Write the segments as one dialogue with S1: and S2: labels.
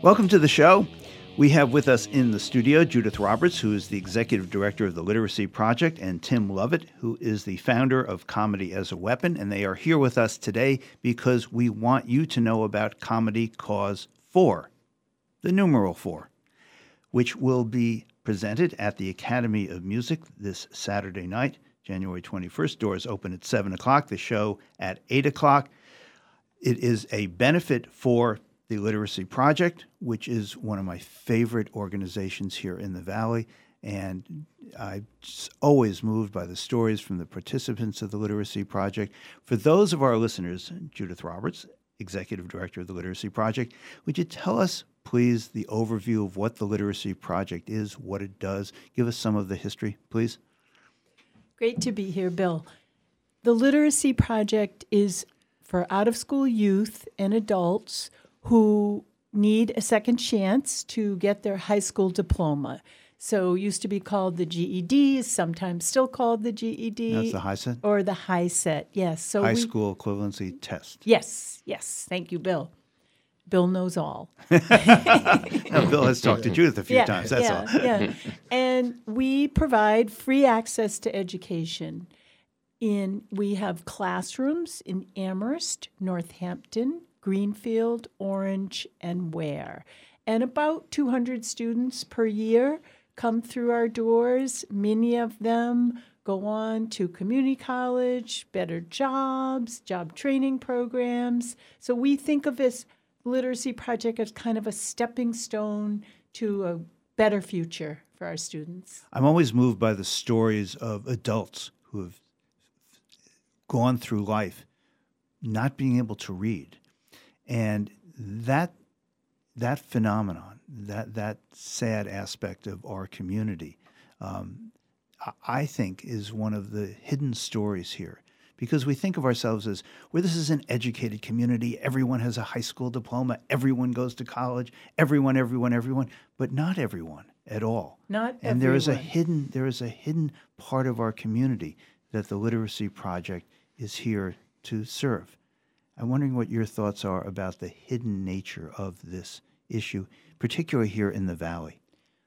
S1: Welcome to the show. We have with us in the studio Judith Roberts, who is the executive director of the Literacy Project, and Tim Lovett, who is the founder of Comedy as a Weapon. And they are here with us today because we want you to know about Comedy Cause 4, the numeral 4, which will be presented at the Academy of Music this Saturday night, January 21st. Doors open at 7 o'clock, the show at 8 o'clock. It is a benefit for the Literacy Project, which is one of my favorite organizations here in the Valley. And I'm always moved by the stories from the participants of the Literacy Project. For those of our listeners, Judith Roberts, Executive Director of the Literacy Project, would you tell us, please, the overview of what the Literacy Project is, what it does? Give us some of the history, please.
S2: Great to be here, Bill. The Literacy Project is for out of school youth and adults who need a second chance to get their high school diploma. So used to be called the GED, sometimes still called the GED.
S1: That's the HiSET?
S2: Or the HiSET, yes.
S1: So high we, school equivalency test.
S2: Yes, yes. Thank you, Bill. Bill knows all.
S1: no, Bill has talked to Judith a few
S2: yeah,
S1: times. That's
S2: yeah,
S1: all.
S2: yeah. And we provide free access to education. In we have classrooms in Amherst, Northampton, Greenfield, Orange, and Ware. And about 200 students per year come through our doors. Many of them go on to community college, better jobs, job training programs. So we think of this literacy project as kind of a stepping stone to a better future for our students.
S1: I'm always moved by the stories of adults who have gone through life not being able to read and that that phenomenon, that that sad aspect of our community, um, I think is one of the hidden stories here. Because we think of ourselves as well, this is an educated community. Everyone has a high school diploma. Everyone goes to college. Everyone, everyone, everyone, but not everyone at all.
S2: Not
S1: and
S2: everyone.
S1: there is a hidden there is a hidden part of our community that the Literacy Project is here to serve. I'm wondering what your thoughts are about the hidden nature of this issue, particularly here in the Valley.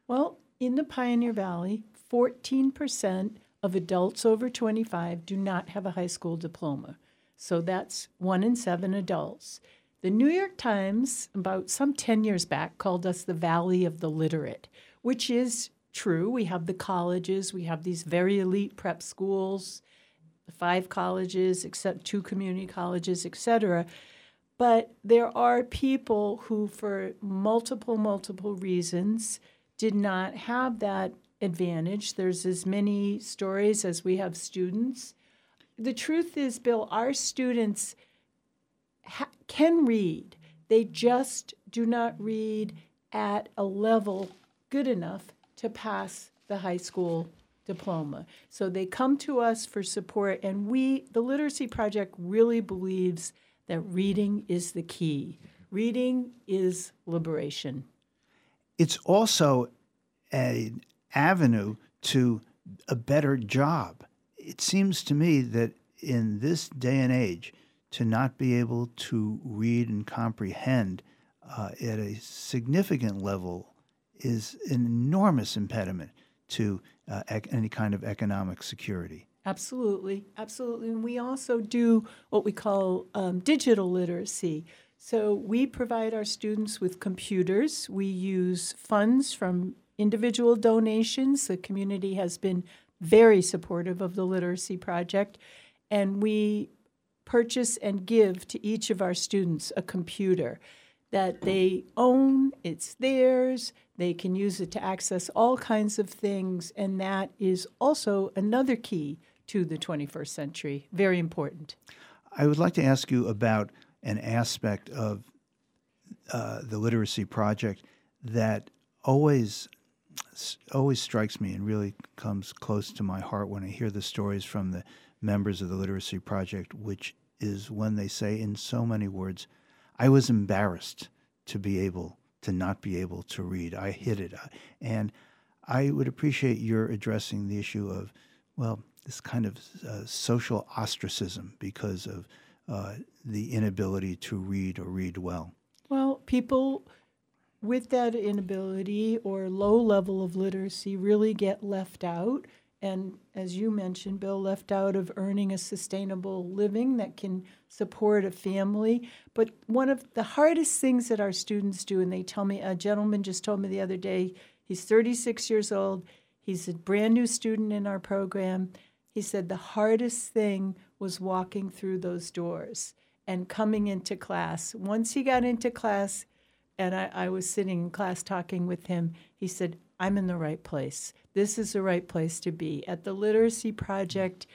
S2: Well, in the Pioneer Valley, 14% of adults over 25 do not have a high school diploma. So that's one in seven adults. The New York Times, about some 10 years back, called us the Valley of the Literate, which is true. We have the colleges, we have these very elite prep schools, five colleges, except two community colleges, etc. But there are people who, for multiple, multiple reasons, did not have that advantage. There's as many stories as we have students. The truth is, Bill, our students ha- can read. They just do not read at a level good enough to pass the high school diploma. So they come to us for support, and we, the Literacy Project, really believes that reading is the key. Reading is liberation.
S1: It's also an avenue to a better job. It seems to me that in this day and age, to not be able to read and comprehend uh, at a significant level is an enormous impediment to uh, ec- any kind of economic security.
S2: Absolutely, absolutely. And we also do what we call um, digital literacy. So we provide our students with computers. We use funds from individual donations. The community has been very supportive of the Literacy Project. And we purchase and give to each of our students a computer that they own, it's theirs, they can use it to access all kinds of things, and that is also another key to the 21st century. Very important.
S1: I would like to ask you about an aspect of uh, the literacy project that always always strikes me and really comes close to my heart when I hear the stories from the members of the literacy project, which is when they say in so many words, I was embarrassed to be able to not be able to read. I hid it. And I would appreciate your addressing the issue of, well, this kind of uh, social ostracism because of uh, the inability to read or read well.
S2: Well, people with that inability or low level of literacy really get left out. And as you mentioned, Bill, left out of earning a sustainable living that can support a family. But one of the hardest things that our students do, and they tell me, a gentleman just told me the other day, he's 36 years old, he's a brand new student in our program. He said the hardest thing was walking through those doors and coming into class. Once he got into class, and I, I, was sitting in class talking with him, he said, I'm in the right place. This is the right place to be. At the Literacy Project,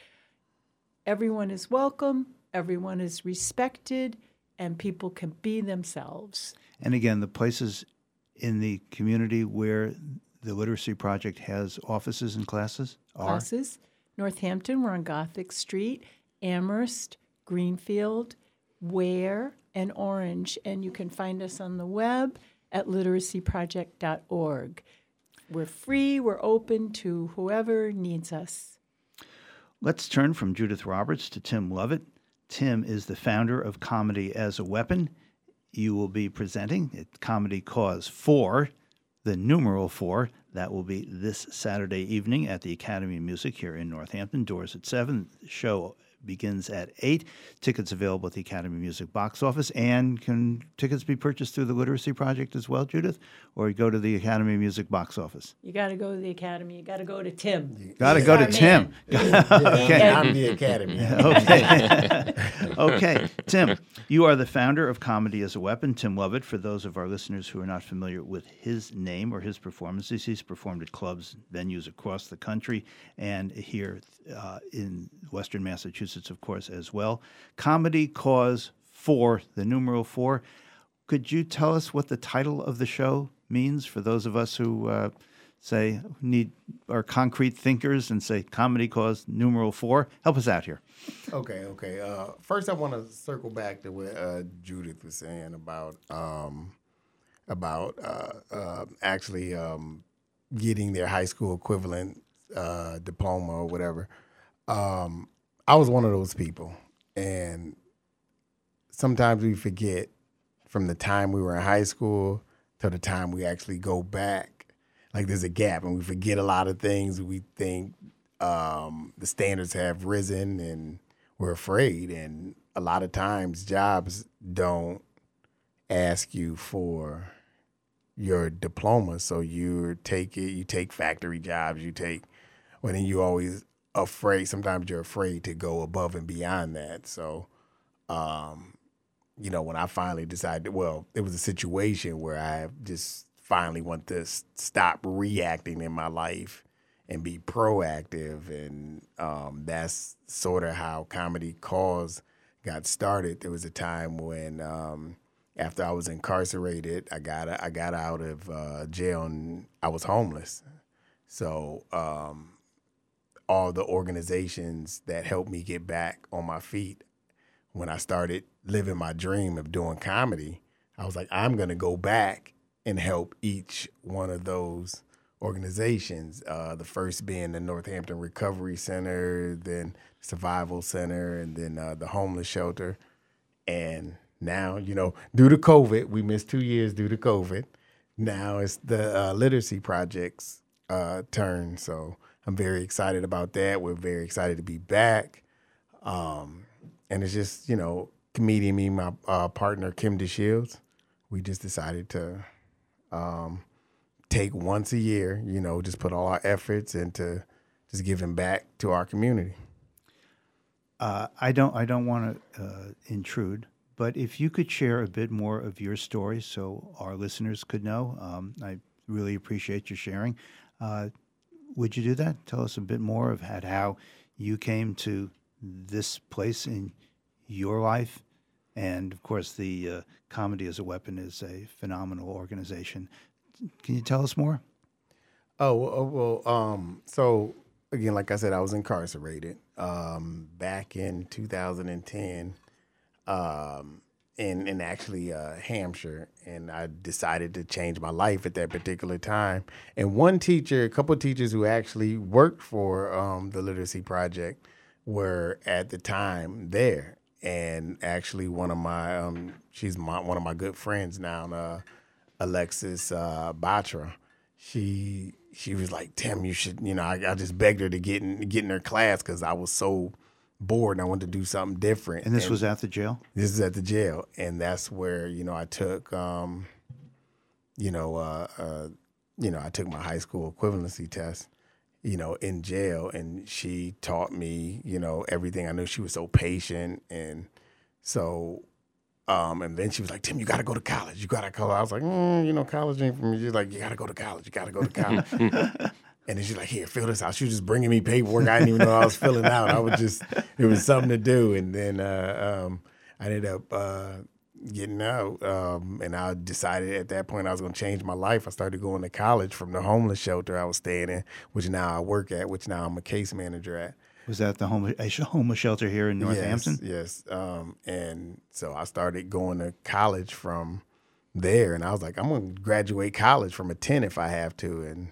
S2: everyone is welcome, everyone is respected, and people can be themselves.
S1: And again, the places in the community where the Literacy Project has offices and classes
S2: are? Classes. Northampton, we're on Gothic Street, Amherst, Greenfield, Ware, and Orange. And you can find us on the web at literacyproject.org. We're free, we're open to whoever needs us.
S1: Let's turn from Judith Roberts to Tim Lovett. Tim is the founder of Comedy as a Weapon. You will be presenting at Comedy Cause 4, the numeral 4. That will be this Saturday evening at the Academy of Music here in Northampton. Doors at 7. Show begins at 8. Tickets available at the Academy Music box office. And can tickets be purchased through the Literacy Project as well, Judith? Or go to the Academy Music box office?
S2: You got to go to the Academy. You got to go to Tim.
S1: Got to go to Tim.
S3: okay. I'm the Academy.
S1: okay. okay. Tim, you are the founder of Comedy as a Weapon. Tim Lovett, for those of our listeners who are not familiar with his name or his performances, he's performed at clubs, venues across the country, and here uh, in Western Massachusetts Massachusetts, of course, as well. Comedy Cause 4, the numeral 4. Could you tell us what the title of the show means for those of us who uh, say need are concrete thinkers and say comedy cause numeral 4? Help us out here.
S3: Okay, okay. Uh, first, I want to circle back to what uh, Judith was saying about um, about uh, uh, actually um, getting their high school equivalent uh, diploma or whatever. Um, I was one of those people, and sometimes we forget from the time we were in high school to the time we actually go back. Like there's a gap, and we forget a lot of things. We think um, the standards have risen, and we're afraid. And a lot of times, jobs don't ask you for your diploma, so you take it. You take factory jobs. You take, well, then you always afraid. Sometimes you're afraid to go above and beyond that. So, um, you know, when I finally decided, well, it was a situation where I just finally want to stop reacting in my life and be proactive, and um, that's sort of how comedy cause got started. There was a time when. Um, after I was incarcerated, I got I got out of uh, jail and I was homeless. So um, all the organizations that helped me get back on my feet when I started living my dream of doing comedy. I was like, I'm going to go back and help each one of those organizations. Uh, the first being the Northampton Recovery Center, then Survival Center, and then uh, the homeless shelter. And now, you know, due to COVID, we missed two years due to COVID. Now it's the uh, literacy project's uh, turn. So I'm very excited about that. We're very excited to be back. Um, and it's just, you know, comedian, me, my uh, partner, Kim DeShields, we just decided to um, take once a year, you know, just put all our efforts into just giving back to our community.
S1: Uh, I don't, I don't want to uh, intrude, but if you could share a bit more of your story so our listeners could know, um, I really appreciate your sharing. Uh, would you do that? Tell us a bit more of how you came to this place in your life. And of course, the uh, Comedy as a Weapon is a phenomenal organization. Can you tell us more?
S3: Oh, well, well um, so again, like I said, I was incarcerated um, back in 2010. Um, in in actually uh, Hampshire, and I decided to change my life at that particular time. And one teacher, a couple teachers who actually worked for um, the Literacy Project, were at the time there. And actually, one of my um, she's my one of my good friends now. Uh, Alexis uh, Batra. She she was like, Tim, you should, you know, I, I just begged her to get in get in her class because I was so bored and I wanted to do something different.
S1: And this was at the jail.
S3: This is at the jail, and that's where you know I took, um, you know, uh, uh, you know, I took my high school equivalency test, you know, in jail, and she taught me, you know, everything. I knew she was so patient, and so, um, and then she was like, Tim, you got to go to college. You got to go. I was like, mm, you know, college ain't for me. She's like, you got to go to college. You got to go to college. And then she's like, "Here, fill this out." She was just bringing me paperwork. I didn't even know I was filling out. I was just, it was something to do. And then uh, um, I ended up uh, getting out, um, and I decided at that point I was going to change my life. I started going to college from the homeless shelter I was staying in, which now I work at, which now I'm a case manager at.
S1: Was that the homeless, homeless shelter here in Northampton?
S3: Yes, yes. Um, and so I started going to college from there, and I was like, I'm going to graduate college from a ten if I have to, and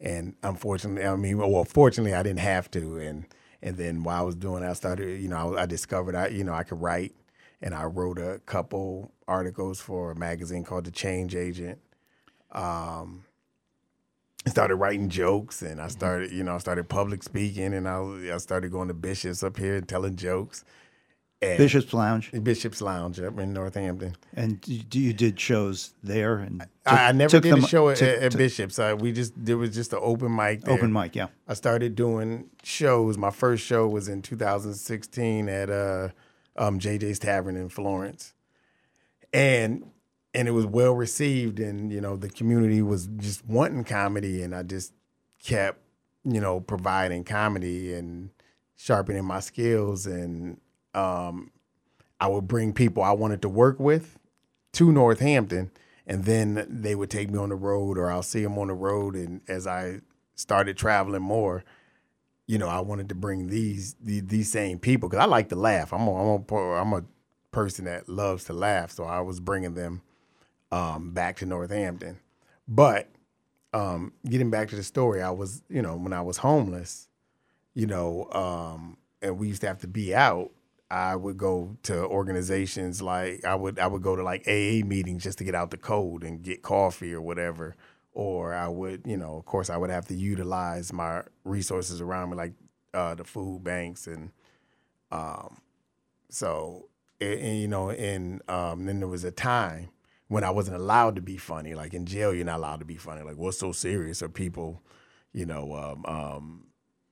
S3: and unfortunately, I mean, well, fortunately, I didn't have to. And and then while I was doing, that, I started, you know, I, I discovered I, you know, I could write, and I wrote a couple articles for a magazine called The Change Agent. Um, I started writing jokes, and I mm-hmm. started, you know, I started public speaking, and I I started going to bishops up here and telling jokes.
S1: And Bishop's Lounge.
S3: Bishop's Lounge up in Northampton.
S1: And you did shows there, and took,
S3: I, I, never did a show at, took, at Bishop's. Uh, we just there was just an open mic. There.
S1: Open mic, yeah.
S3: I started doing shows. My first show was in 2016 at uh, um, JJ's Tavern in Florence, and and it was well received, and you know the community was just wanting comedy, and I just kept you know providing comedy and sharpening my skills and um, I would bring people I wanted to work with to Northampton, and then they would take me on the road, or I'll see them on the road. And as I started traveling more, you know, I wanted to bring these these, these same people because I like to laugh. I'm a, I'm a I'm a person that loves to laugh, so I was bringing them um, back to Northampton. But um, getting back to the story, I was you know when I was homeless, you know, um, and we used to have to be out. I would go to organizations like I would I would go to like AA meetings just to get out the cold and get coffee or whatever. Or I would, you know, of course I would have to utilize my resources around me like uh, the food banks and um, so and, and, you know, and um, then there was a time when I wasn't allowed to be funny. Like in jail, you're not allowed to be funny. Like what's so serious? Or people, you know, um, um,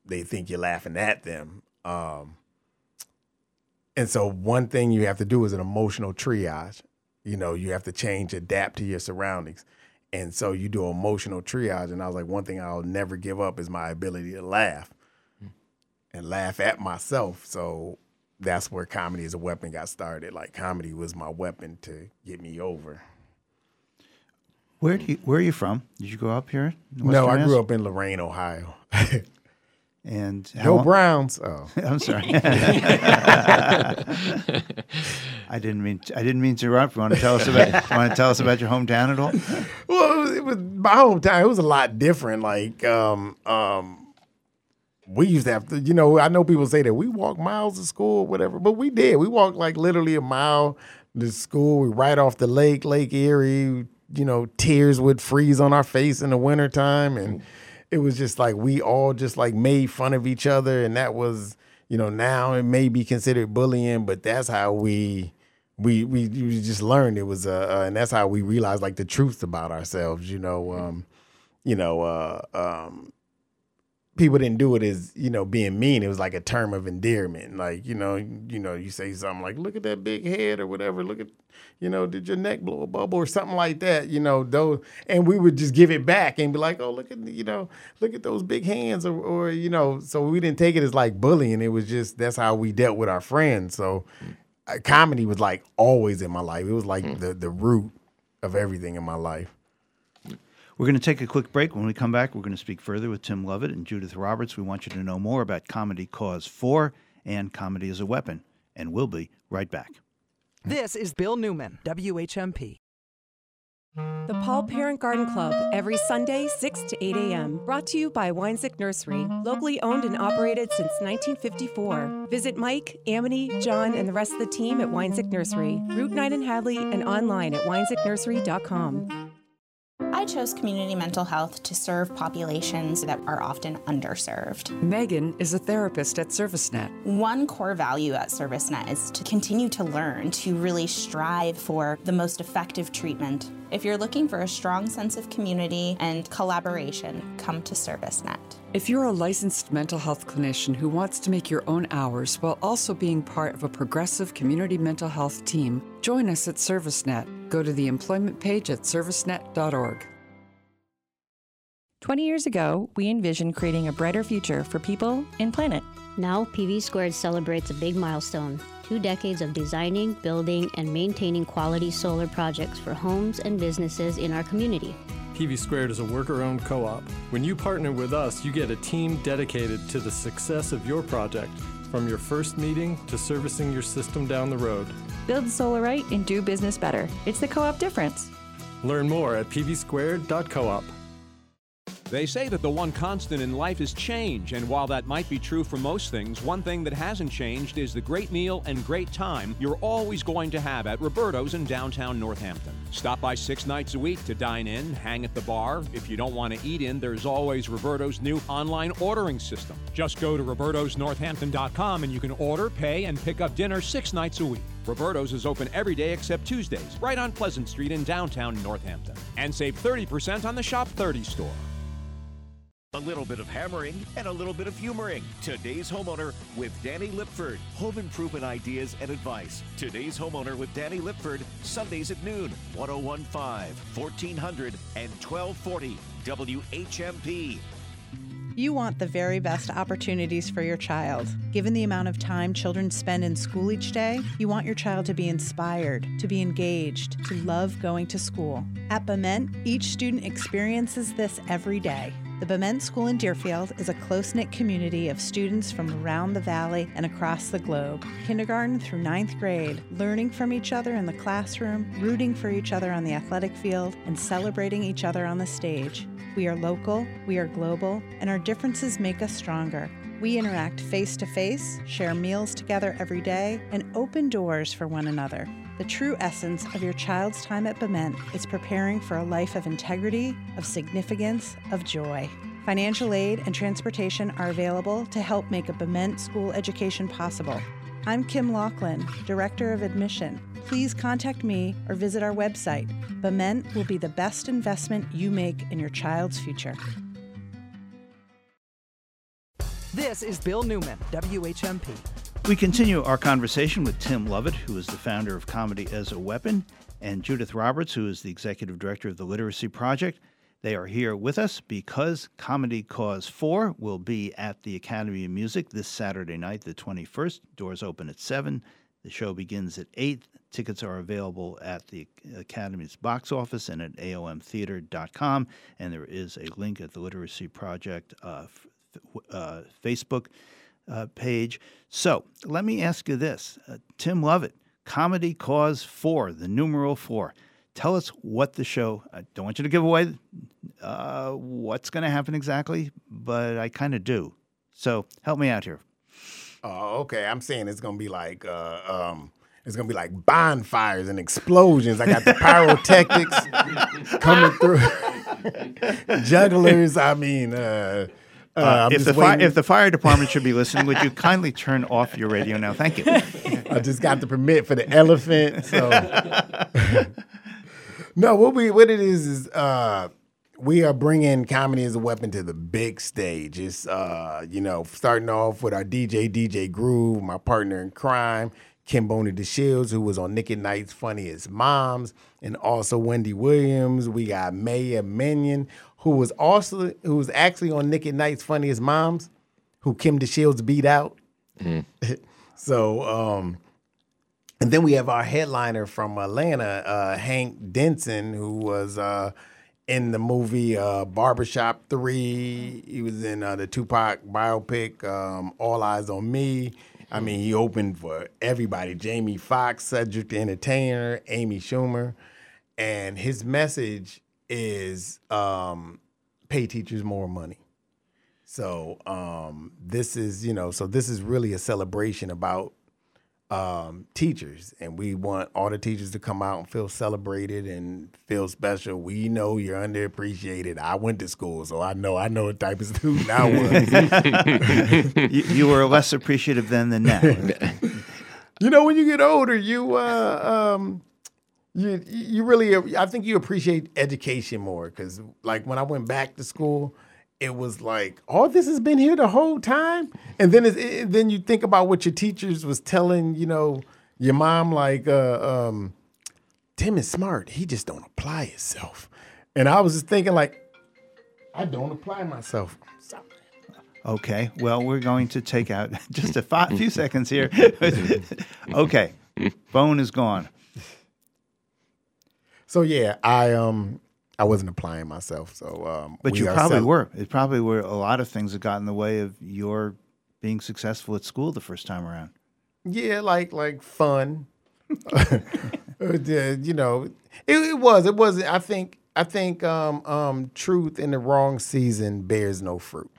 S3: they think you're laughing at them. Um, and so one thing you have to do is an emotional triage. You know, you have to change, adapt to your surroundings. And so you do emotional triage. And I was like, one thing I'll never give up is my ability to laugh and laugh at myself. So that's where comedy as a weapon got started. Like comedy was my weapon to get me over.
S1: Where do you, where are you from? Did you grow up here?
S3: No, I grew up in Lorain, Ohio.
S1: And
S3: Go long, Browns. Oh,
S1: I'm sorry. I didn't mean to, I didn't mean to interrupt. You want to tell us about want to tell us about your hometown at all?
S3: Well, it was, it was my hometown. It was a lot different. Like um, um, we used to have to, you know, I know people say that we walk miles to school or whatever, but we did. We walked like literally a mile to school. We right off the lake, Lake Erie. You know, tears would freeze on our face in the wintertime and it was just like we all just like made fun of each other, and that was you know now it may be considered bullying, but that's how we we we, we just learned it was uh, uh, and that's how we realized like the truth about ourselves. You know, um, you know, uh, um, people didn't do it as you know being mean. It was like a term of endearment. Like you know, you know, you say something like, "Look at that big head" or whatever. Look at, you know, did your neck blow a bubble or something like that. You know, those, and we would just give it back and be like, "Oh, look at you know, look at those big hands," or, or you know. So we didn't take it as like bullying. It was just that's how we dealt with our friends. So uh, comedy was like always in my life. It was like mm. the the root of everything in my life.
S1: We're going to take a quick break. When we come back, we're going to speak further with Tim Lovett and Judith Roberts. We want you to know more about Comedy Cause 4 and Comedy as a Weapon, and we'll be right back.
S4: This is Bill Newman, WHMP.
S5: The Paul Parent Garden Club, every Sunday, 6 to 8 a.m. Brought to you by Wanczyk Nursery, locally owned and operated since 1954. Visit Mike, Amity, John, and the rest of the team at Wanczyk Nursery, Route 9 in Hadley, and online at wanczyknursery.com.
S6: I chose community mental health to serve populations that are often underserved.
S7: Megan is a therapist at ServiceNet.
S6: One core value at ServiceNet is to continue to learn, to really strive for the most effective treatment. If you're looking for a strong sense of community and collaboration, come to ServiceNet.
S7: If you're a licensed mental health clinician who wants to make your own hours while also being part of a progressive community mental health team, join us at ServiceNet. Go to the employment page at servicenet.org.
S8: 20 years ago, we envisioned creating a brighter future for people and planet.
S9: Now, PV Squared celebrates a big milestone two decades of designing, building, and maintaining quality solar projects for homes and businesses in our community.
S10: PV Squared is a worker owned co op. When you partner with us, you get a team dedicated to the success of your project, from your first meeting to servicing your system down the road.
S8: Build solar right and do business better. It's the co op difference.
S10: Learn more at pvsquared.coop.
S11: They say that the one constant in life is change, and while that might be true for most things, one thing that hasn't changed is the great meal and great time you're always going to have at Roberto's in downtown Northampton. Stop by six nights a week to dine in, hang at the bar. If you don't want to eat in, there's always Roberto's new online ordering system. Just go to robertosnorthampton.com and you can order, pay, and pick up dinner six nights a week. Roberto's is open every day except Tuesdays, right on Pleasant Street in downtown Northampton. And save 30% on the Shop 30 store.
S12: A little bit of hammering and a little bit of humoring. Today's homeowner with Danny Lipford. Home improvement ideas and advice. Today's homeowner with Danny Lipford. Sundays at noon. 1015, 1400, and 1240. WHMP.
S13: You want the very best opportunities for your child. Given the amount of time children spend in school each day, you want your child to be inspired, to be engaged, to love going to school. At Bement, each student experiences this every day. The Bement School in Deerfield is a close knit community of students from around the valley and across the globe. Kindergarten through ninth grade, learning from each other in the classroom, rooting for each other on the athletic field, and celebrating each other on the stage. We are local, we are global, and our differences make us stronger. We interact face to face, share meals together every day, and open doors for one another. The true essence of your child's time at Bement is preparing for a life of integrity, of significance, of joy. Financial aid and transportation are available to help make a Bement school education possible. I'm Kim Laughlin, Director of Admission. Please contact me or visit our website. Bement will be the best investment you make in your child's future.
S4: This is Bill Newman, WHMP.
S1: We continue our conversation with Tim Lovett, who is the founder of Comedy as a Weapon, and Judith Roberts, who is the executive director of the Literacy Project. They are here with us because Comedy Cause 4 will be at the Academy of Music this Saturday night, the 21st. Doors open at 7. The show begins at 8. Tickets are available at the Academy's box office and at aomtheater.com. And there is a link at the Literacy Project uh, f- uh, Facebook uh, page. So let me ask you this uh, Tim Lovett, Comedy Cause 4, the numeral 4. Tell us what the show, I don't want you to give away uh, what's going to happen exactly, but I kind of do. So help me out here.
S3: Oh, okay. I'm saying it's gonna be like uh, um, it's gonna be like bonfires and explosions. I got the pyrotechnics coming through, jugglers. I mean, uh, uh,
S1: uh, if the fi- if the fire department should be listening, would you kindly turn off your radio now? Thank you.
S3: I just got the permit for the elephant. So no, what we what it is is uh, we are bringing comedy as a weapon to the big stage. It's uh, you know starting off with our DJ DJ Groove, my partner in crime. Kim Boney DeShields, who was on Nick at Nite's Funniest Moms, and also Wendy Williams. We got Maya Minion, who was also who was actually on Nick at Nite's Funniest Moms, who Kim DeShields beat out. Mm-hmm. so, um, and then we have our headliner from Atlanta, uh, Hank Denson, who was uh, in the movie uh, Barbershop Three. He was in uh, the Tupac biopic um, All Eyez on Me. I mean, he opened for everybody: Jamie Foxx, Cedric the Entertainer, Amy Schumer, and his message is um, pay teachers more money. So um, this is, you know, so this is really a celebration about um, teachers, and we want all the teachers to come out and feel celebrated and feel special. We know you're underappreciated. I went to school, so I know I know what type of student I was.
S1: you, you were less appreciative then than now.
S3: you know, when you get older, you uh, um, you you really I think you appreciate education more because like when I went back to school, it was like all this has been here the whole time, and then it, then you think about what your teachers was telling you know your mom like uh, um, Tim is smart, he just don't apply himself, and I was just thinking like I don't apply myself.
S1: Okay, well, we're going to take out just a five, few seconds here. okay, phone is gone.
S3: So yeah, I um I wasn't applying myself. So um
S1: But you probably were. It probably were a lot of things that got in the way of your being successful at school the first time around.
S3: Yeah, like like fun. you know, it, it was. It was. I think. I think um, um, truth in the wrong season bears no fruit.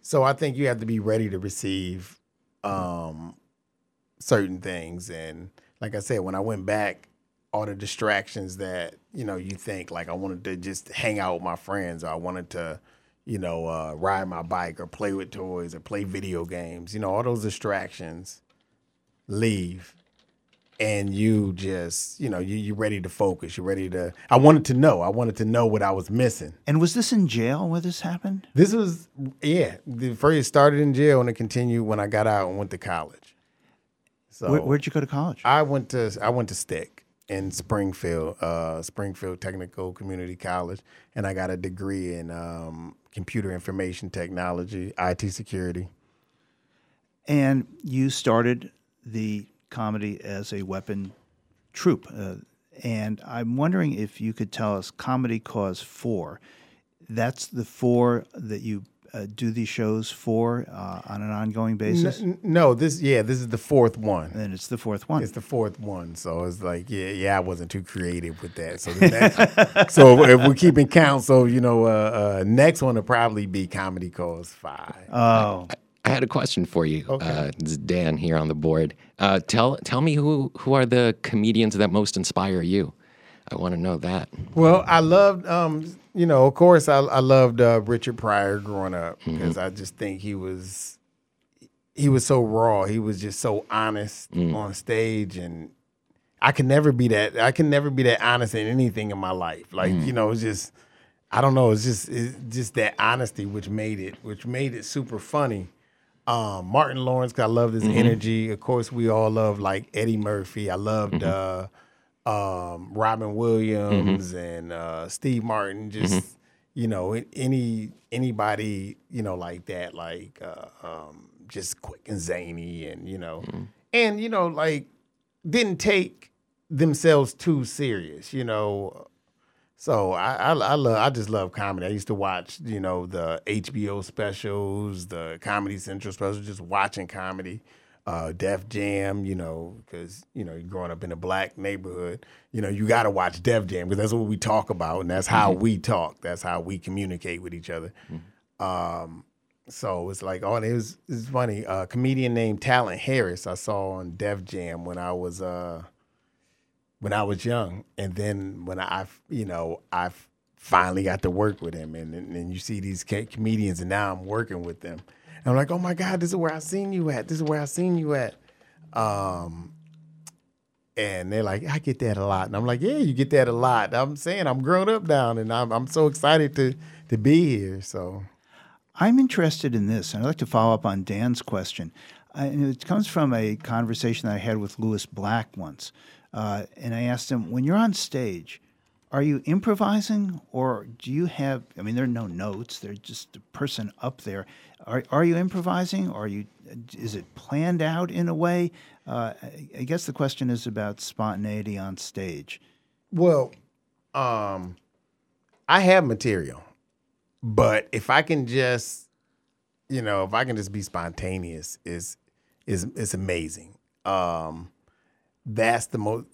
S3: So I think you have to be ready to receive um, certain things. And like I said, when I went back, all the distractions that you know you think like I wanted to just hang out with my friends, or I wanted to, you know, uh, ride my bike or play with toys or play video games. You know, all those distractions leave and you just you know you you ready to focus you're ready to i wanted to know i wanted to know what i was missing.
S1: And was this in jail where this happened?
S3: This was yeah the first started in jail and it continued when i got out and went to college.
S1: So Where, where'd you go to college?
S3: I went to i went to stick in springfield uh, springfield technical community college and i got a degree in um, computer information technology it security
S1: and you started the comedy as a weapon troupe. Uh, and I'm wondering if you could tell us Comedy Cause 4. That's the four that you uh, do these shows for uh, on an ongoing basis?
S3: No, no, this yeah, this is the fourth one.
S1: And it's the fourth one.
S3: It's the fourth one. So it's like yeah, yeah, I wasn't too creative with that. So next, so if we're keeping count, so you know, uh, uh, next one will probably be Comedy Cause Five.
S1: Oh.
S14: I, I had a question for you. Okay. Uh, Dan here on the board. Uh, tell tell me who who are the comedians that most inspire you? I want to know that.
S3: Well, I loved, um, you know, of course, I, I loved uh, Richard Pryor growing up because mm-hmm. I just think he was he was so raw. He was just so honest mm. on stage, and I can never be that. I can never be that honest in anything in my life. Like mm. you know, it's just I don't know. It's just it's just that honesty which made it which made it super funny. Um, Martin Lawrence, cause I love his mm-hmm. energy. Of course, we all love like Eddie Murphy. I loved mm-hmm. uh, um, Robin Williams mm-hmm. and uh, Steve Martin. Just mm-hmm. you know, any anybody you know like that, like uh, um, just quick and zany, and you know, mm-hmm. and you know, like didn't take themselves too serious. You know, so I, I, I love I just love comedy. I used to watch you know the HBO specials, the Comedy Central specials, just watching comedy. Uh, Def Jam, you know, because you know, growing up in a black neighborhood, you know, you got to watch Def Jam because that's what we talk about, and that's how mm-hmm. we talk. That's how we communicate with each other. Mm-hmm. Um, so it's like, oh, it was it's funny. A comedian named Talent Harris I saw on Def Jam when I was uh, when I was young, and then when I, you know, I finally got to work with him, and and, you see these comedians, and now I'm working with them, and I'm like, oh my God, this is where I seen you at. This is where I seen you at. Um, and they're like, I get that a lot, and I'm like, yeah, you get that a lot. I'm saying I'm grown up down, and I'm I'm so excited to to be here. So,
S1: I'm interested in this, and I'd like to follow up on Dan's question. Uh, and it comes from a conversation that I had with Lewis Black once. Uh, and I asked him, when you're on stage, are you improvising or do you have? I mean, there are no notes. There's just a person up there. Are, are you improvising? Or are you? Is it planned out in a way? Uh, I guess the question is about spontaneity on stage.
S3: Well, um, I have material, but if I can just, you know, if I can just be spontaneous, is is is amazing. Um, that's the most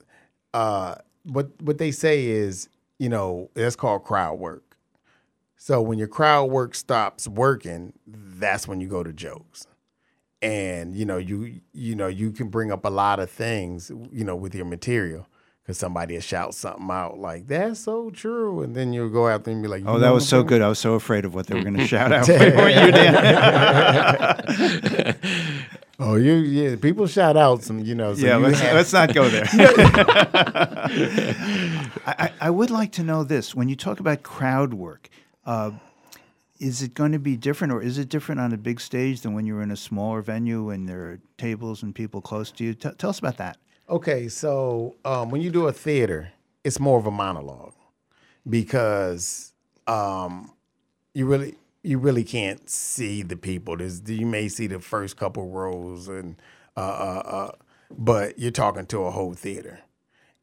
S3: uh what what they say is you know that's called crowd work. So when your crowd work stops working that's when you go to jokes. And you know you you know you can bring up a lot of things you know with your material because somebody will shout something out like that's so true. And then you'll go out there and be like
S1: oh that was so good. I was so afraid of what they were going to shout out you
S3: Dan. oh you yeah people shout out some you know so
S1: yeah
S3: you
S1: let's,
S3: have-
S1: let's not go there. I, I I would like to know this. When you talk about crowd work uh, is it going to be different or is it different on a big stage than when you're in a smaller venue and there are tables and people close to you? T- tell us about that.
S3: Okay, so um, when you do a theater, it's more of a monologue because um, you really you really can't see the people. There's, you may see the first couple rows, and uh, uh, uh, but you're talking to a whole theater,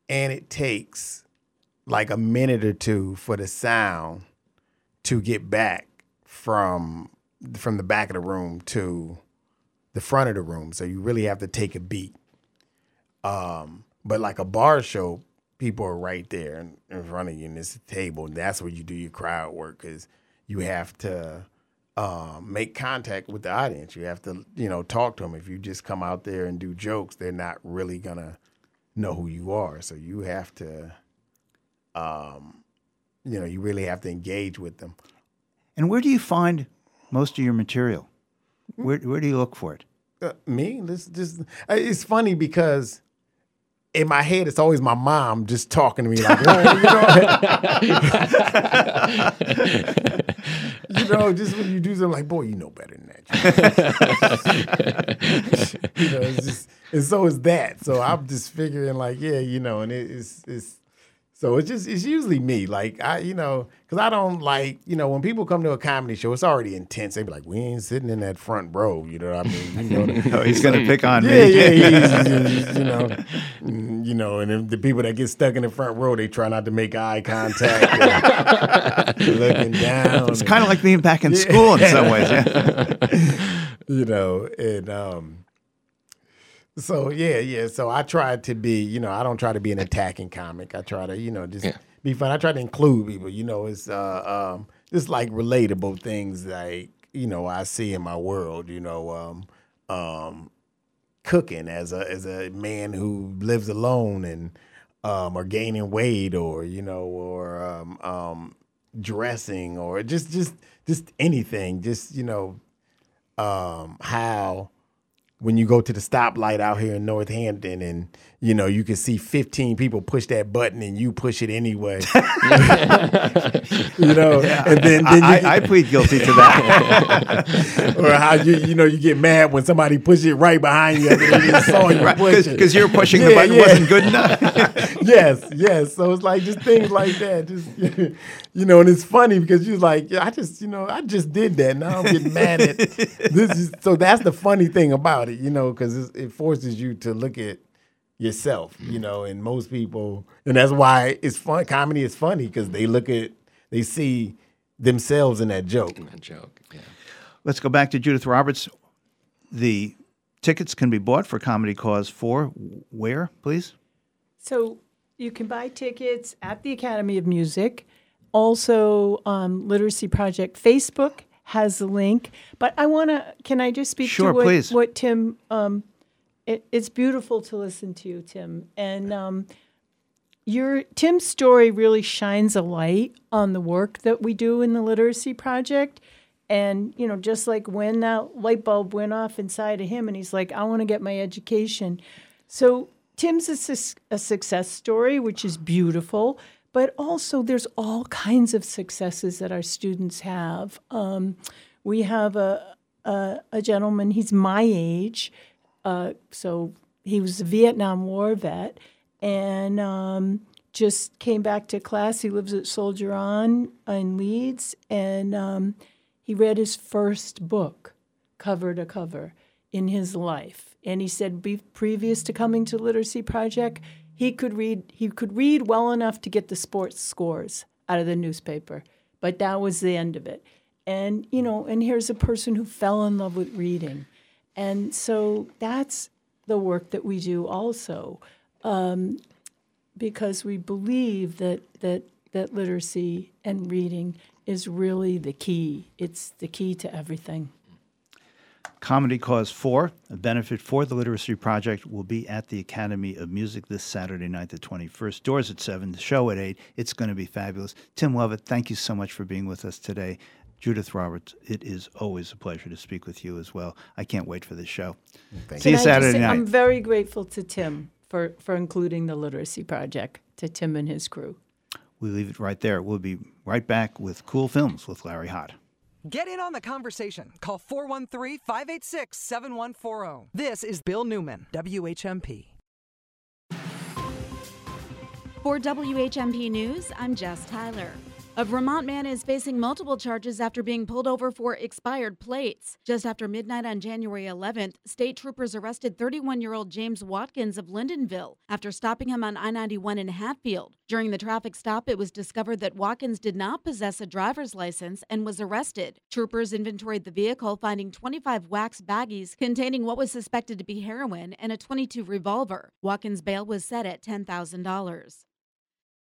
S3: and it takes like a minute or two for the sound to get back from from the back of the room to the front of the room. So you really have to take a beat. Um, but like a bar show, people are right there in, in front of you, and it's a table, and that's where you do your crowd work because you have to um, make contact with the audience. You have to, you know, talk to them. If you just come out there and do jokes, they're not really gonna know who you are. So you have to, um, you know, you really have to engage with them.
S1: and where do you find most of your material where, where do you look for it
S3: Uh, me, this just it's funny because in my head it's always my mom just talking to me like, "Oh, you know, you know, just when you do something like, boy, you know better than that. you know, it's just and so is that. So I'm just figuring like, yeah, you know, and it, it's it's so it's just it's usually me. Like I, you know, because I don't like, you know, when people come to a comedy show, it's already intense. They be like, we ain't sitting in that front row. You know what I mean? You know,
S1: Oh, he's gonna pick on
S3: yeah,
S1: me.
S3: Yeah, yeah, he's- you know, mm, you know, and the people that get stuck in the front row, they try not to make eye contact, looking down.
S1: it's kind of like being back in school in some ways yeah.
S3: you know, and um, so yeah, yeah. So I try to be, you know, I don't try to be an attacking comic. I try to, you know, just be fun. I try to include people. You know, it's uh, um, just like relatable things like you know I see in my world. You know, um, um, cooking as a as a man who lives alone and um, or gaining weight or you know or um, um, dressing or just just just anything. Just you know um, how when you go to the stoplight out here in Northampton and you know you can see 15 people push that button and you push it anyway you know and then, then you
S1: I, I plead guilty to that
S3: or how you you know you get mad when somebody pushes it right behind you after they just saw you
S1: Right,
S3: push
S1: 'cause-
S3: it.
S1: 'cause you're pushing the button wasn't good enough.
S3: yes, yes. So it's like just things like that. Just you know, and it's funny because you're like, yeah, I just you know I just did that. Now I'm getting mad at this. Is, so that's the funny thing about it, you know, because it forces you to look at yourself, you know, and most people, and that's why it's fun. Comedy is funny because they look at, they see themselves in that joke. In
S14: that joke, yeah.
S1: Let's go back to Judith Roberts. The tickets can be bought for Comedy Cause 4. Where, please?
S2: So you can buy tickets at the Academy of Music. Also, um, Literacy Project Facebook has a link. But I want to, can I just speak
S1: Sure,
S2: to what, what Tim, um, it, it's beautiful to listen to you, Tim. And um, your Tim's story really shines a light on the work that we do in the Literacy Project. And, you know, just like when that light bulb went off inside of him and he's like, I want to get my education. So Tim's a, sus- a success story, which is beautiful, but also there's all kinds of successes that our students have. Um, we have a, a, a gentleman, he's my age, uh, so he was a Vietnam War vet, and um, just came back to class. He lives at Soldier On in Leeds, and um, he read his first book, cover to cover, in his life. And he said, be, previous to coming to Literacy Project, he could read. He could read well enough to get the sports scores out of the newspaper, but that was the end of it. And you know, and here's a person who fell in love with reading, and so that's the work that we do also, um, because we believe that that that literacy and reading is really the key. It's the key to everything.
S1: Comedy Cause 4, a benefit for the Literacy Project, will be at the Academy of Music this Saturday night, the 21st. Doors at 7, the show at 8. It's going to be fabulous. Tim Lovett, thank you so much for being with us today. Judith Roberts, it is always a pleasure to speak with you as well. I can't wait for this show.
S3: Thank
S1: See you
S2: Can I just
S1: Saturday
S2: say,
S1: night.
S2: I'm very grateful to Tim for, for including the Literacy Project, to Tim and his crew.
S1: we leave it right there. We'll be right back with Cool Films with Larry Hott.
S4: Get in on the conversation. Call 413 586 7140. This is Bill Newman, WHMP.
S15: For WHMP News, I'm Jess Tyler. A Vermont man is facing multiple charges after being pulled over for expired plates. Just after midnight on January 11th, state troopers arrested 31 year old James Watkins of Lyndonville after stopping him on I 91 in Hatfield. During the traffic stop, it was discovered that Watkins did not possess a driver's license and was arrested. Troopers inventoried the vehicle, finding 25 wax baggies containing what was suspected to be heroin and a 22 revolver. Watkins' bail was set at $10,000.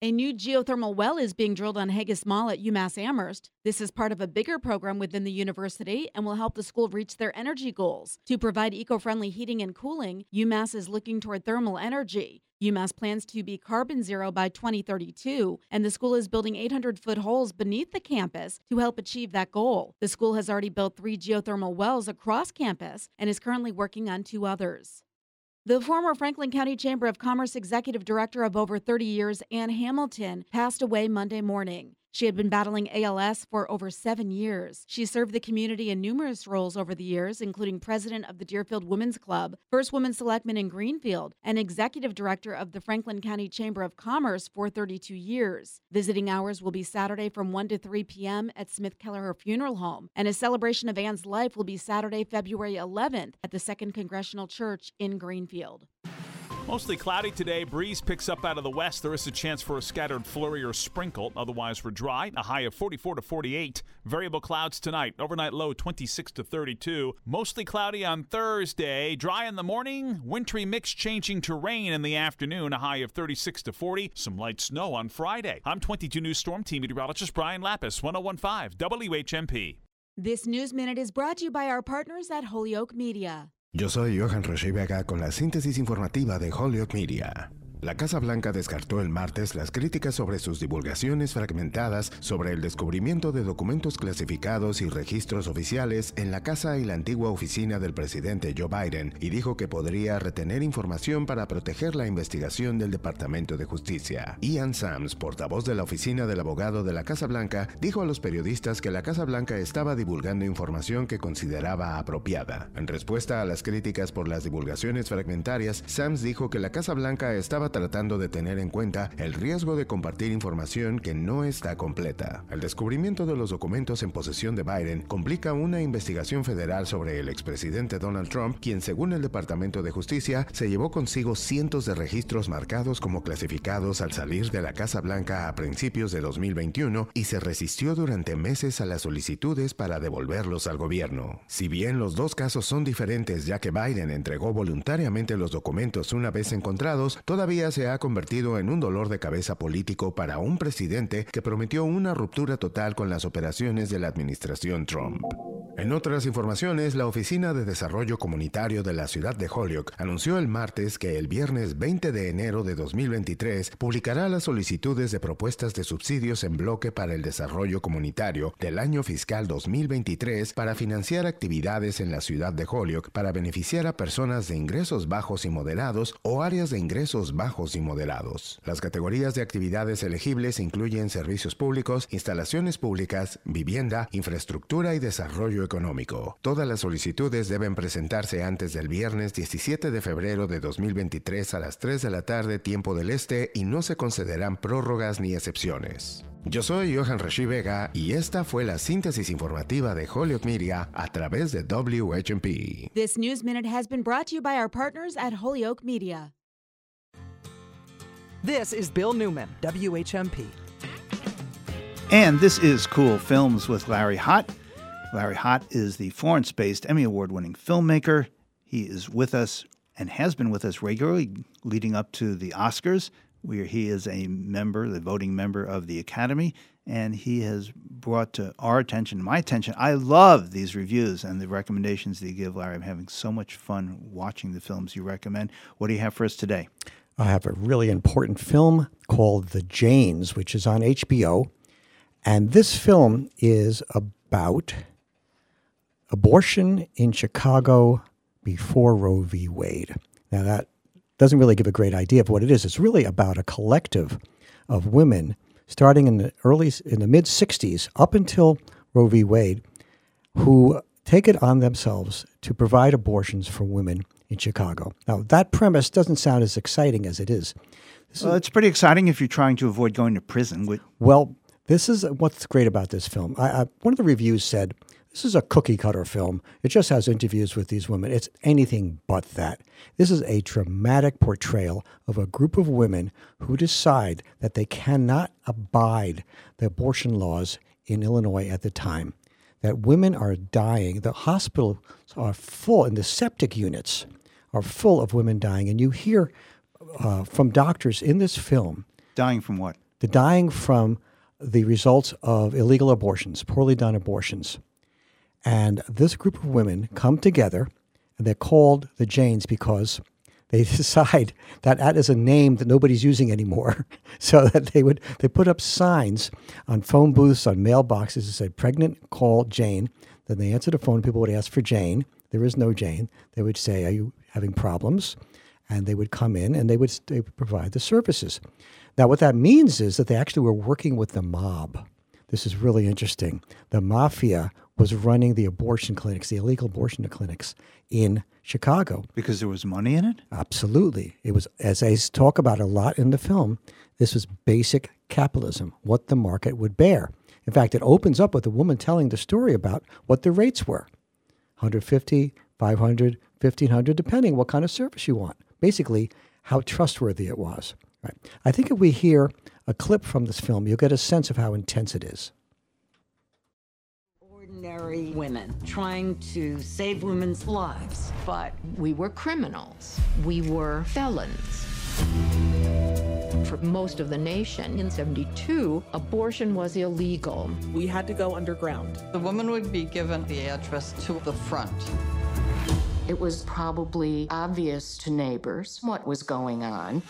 S15: A new geothermal well is being drilled on Haigis Mall at UMass Amherst. This is part of a bigger program within the university and will help the school reach their energy goals. To provide eco friendly heating and cooling, UMass is looking toward thermal energy. UMass plans to be carbon zero by 2032, and the school is building 800 foot holes beneath the campus to help achieve that goal. The school has already built three geothermal wells across campus and is currently working on two others. The former Franklin County Chamber of Commerce executive director of over 30 years, Ann Hamilton, passed away Monday morning. She had been battling ALS for over seven years. She served the community in numerous roles over the years, including president of the Deerfield Women's Club, first woman selectman in Greenfield, and executive director of the Franklin County Chamber of Commerce for 32 years. Visiting hours will be Saturday from 1 to 3 p.m. at Smith Kelleher Funeral Home, and a celebration of Ann's life will be Saturday, February 11th at the Second Congregational Church in Greenfield.
S16: Mostly cloudy today. Breeze picks up out of the west. There is a chance for a scattered flurry or sprinkle. Otherwise, we're dry. A high of 44 to 48. Variable clouds tonight. Overnight low 26 to 32. Mostly cloudy on Thursday. Dry in the morning. Wintry mix changing to rain in the afternoon. A high of 36 to 40. Some light snow on Friday. I'm 22 News Storm Team meteorologist Brian Lapis, 1015 WHMP.
S15: This News Minute is brought to you by our partners at Holyoke Media.
S17: Yo soy Johan Roche Vega con la síntesis informativa de Holyoke Media. La Casa Blanca descartó el martes las críticas sobre sus divulgaciones fragmentadas sobre el descubrimiento de documentos clasificados y registros oficiales en la casa y la antigua oficina del presidente Joe Biden y dijo que podría retener información para proteger la investigación del Departamento de Justicia. Ian Sams, portavoz de la oficina del abogado de la Casa Blanca, dijo a los periodistas que la Casa Blanca estaba divulgando información que consideraba apropiada. En respuesta a las críticas por las divulgaciones fragmentarias, Sams dijo que la Casa Blanca estaba tratando de tener en cuenta el riesgo de compartir información que no está completa. El descubrimiento de los documentos en posesión de Biden complica una investigación federal sobre el expresidente Donald Trump, quien según el Departamento de Justicia se llevó consigo cientos de registros marcados como clasificados al salir de la Casa Blanca a principios de 2021 y se resistió durante meses a las solicitudes para devolverlos al gobierno. Si bien los dos casos son diferentes ya que Biden entregó voluntariamente los documentos una vez encontrados, todavía se ha convertido en un dolor de cabeza político para un presidente que prometió una ruptura total con las operaciones de la administración Trump. En otras informaciones, la Oficina de Desarrollo Comunitario de la ciudad de Holyoke anunció el martes que el viernes 20 de enero de 2023 publicará las solicitudes de propuestas de subsidios en bloque para el desarrollo comunitario del año fiscal 2023 para financiar actividades en la ciudad de Holyoke para beneficiar a personas de ingresos bajos y moderados o áreas de ingresos bajos y moderados. Las categorías de actividades elegibles incluyen servicios públicos, instalaciones públicas, vivienda, infraestructura y desarrollo económico. Todas las solicitudes deben presentarse antes del viernes 17 de febrero de 2023 a las 3 de la tarde tiempo del este y no se concederán prórrogas ni excepciones. Yo soy Johan Rashi Vega y esta fue la síntesis informativa de Holyoke Media a través de WHMP.
S15: This News Minute has been brought to you by our partners at Holyoke Media.
S4: This is Bill Newman, WHMP.
S1: And this is Cool Films with Larry Hott. Larry Hott is the Florence based Emmy Award winning filmmaker. He is with us and has been with us regularly leading up to the Oscars, where he is a member, the voting member of the Academy. and he has brought to our attention, my attention. I love these reviews and the recommendations that you give, Larry. I'm having so much fun watching the films you recommend. What do you have for us today?
S18: I have a really important film called The Janes, which is on HBO. And this film is about abortion in Chicago before Roe v. Wade. Now, that doesn't really give a great idea of what it is. It's really about a collective of women starting in the early, in the mid 60s up until Roe v. Wade who take it on themselves to provide abortions for women in Chicago. Now, that premise doesn't sound as exciting as it is.
S1: Well, it's pretty exciting if you're trying to avoid going to prison. With-
S18: Well, this is uh, what's great about this film. I, I, one of the reviews said this is a cookie cutter film. It just has interviews with these women. It's anything but that. This is a dramatic portrayal of a group of women who decide that they cannot abide the abortion laws in Illinois at the time. That women are dying. The hospitals are full, and the septic units are full of women dying. And you hear uh, from doctors in this film
S1: dying from what?
S18: The dying from the results of illegal abortions, poorly done abortions. And this group of women come together, and they're called the Janes because they decide that that is a name that nobody's using anymore. so that they would they put up signs on phone booths, on mailboxes that said "Pregnant, call Jane." Then they answer the phone. People would ask for Jane. There is no Jane. They would say, "Are you having problems?" And they would come in and they would, they would provide the services. Now, what that means is that they actually were working with the mob. This is really interesting. The mafia was running the abortion clinics, the illegal abortion clinics in Chicago.
S1: Because there was money in it?
S18: Absolutely. It was, as I talk about a lot in the film, this was basic capitalism, what the market would bear. In fact, it opens up with a woman telling the story about what the rates were 150, 500, 1500, depending what kind of service you want. Basically, how trustworthy it was. Right. I think if we hear a clip from this film, you'll get a sense of how intense it is
S19: ordinary women trying to save women's lives.
S20: But we were criminals. We were felons. For most of the nation in 72, abortion was illegal.
S21: We had to go underground.
S22: The woman would be given the address to the front.
S20: It was probably obvious to neighbors what was going on.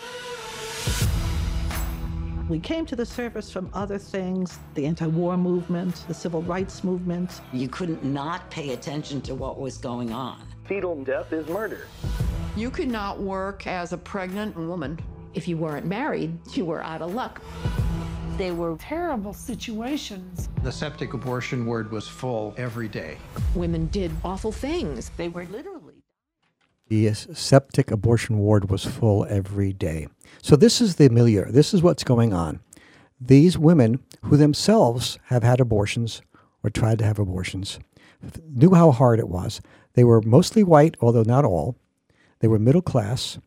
S21: We came to the surface from other things the anti war movement, the civil rights movement.
S19: You couldn't not pay attention to what was going on.
S23: Fetal death is murder.
S20: You could not work as a pregnant woman. If you weren't married, you were out of luck.
S24: They were terrible situations.
S25: The septic abortion word was full every day.
S20: Women did awful things.
S24: They were literally.
S18: The septic abortion ward was full every day. So, this is the milieu. This is what's going on. These women, who themselves have had abortions or tried to have abortions, knew how hard it was. They were mostly white, although not all. They were middle class.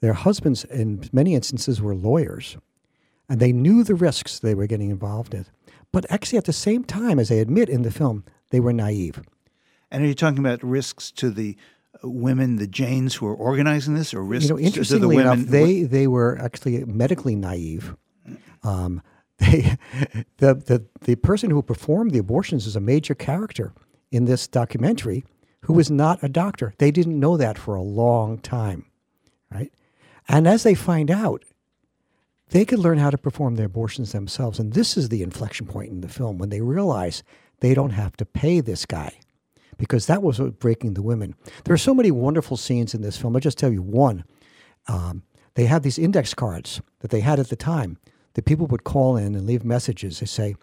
S18: Their husbands, in many instances, were lawyers. And they knew the risks they were getting involved in. But actually, at the same time, as they admit in the film, they were naive.
S1: And are you talking about risks to the women, the Janes who are organizing this, or risks
S18: you know,
S1: to the?
S18: Enough, they they were actually medically naive. Um, they, the, the the person who performed the abortions is a major character in this documentary, who was not a doctor. They didn't know that for a long time, right? And as they find out, they could learn how to perform their abortions themselves. And this is the inflection point in the film when they realize they don't have to pay this guy because that was breaking the women. There are so many wonderful scenes in this film. I'll just tell you one. Um, they had these index cards that they had at the time that people would call in and leave messages. They say,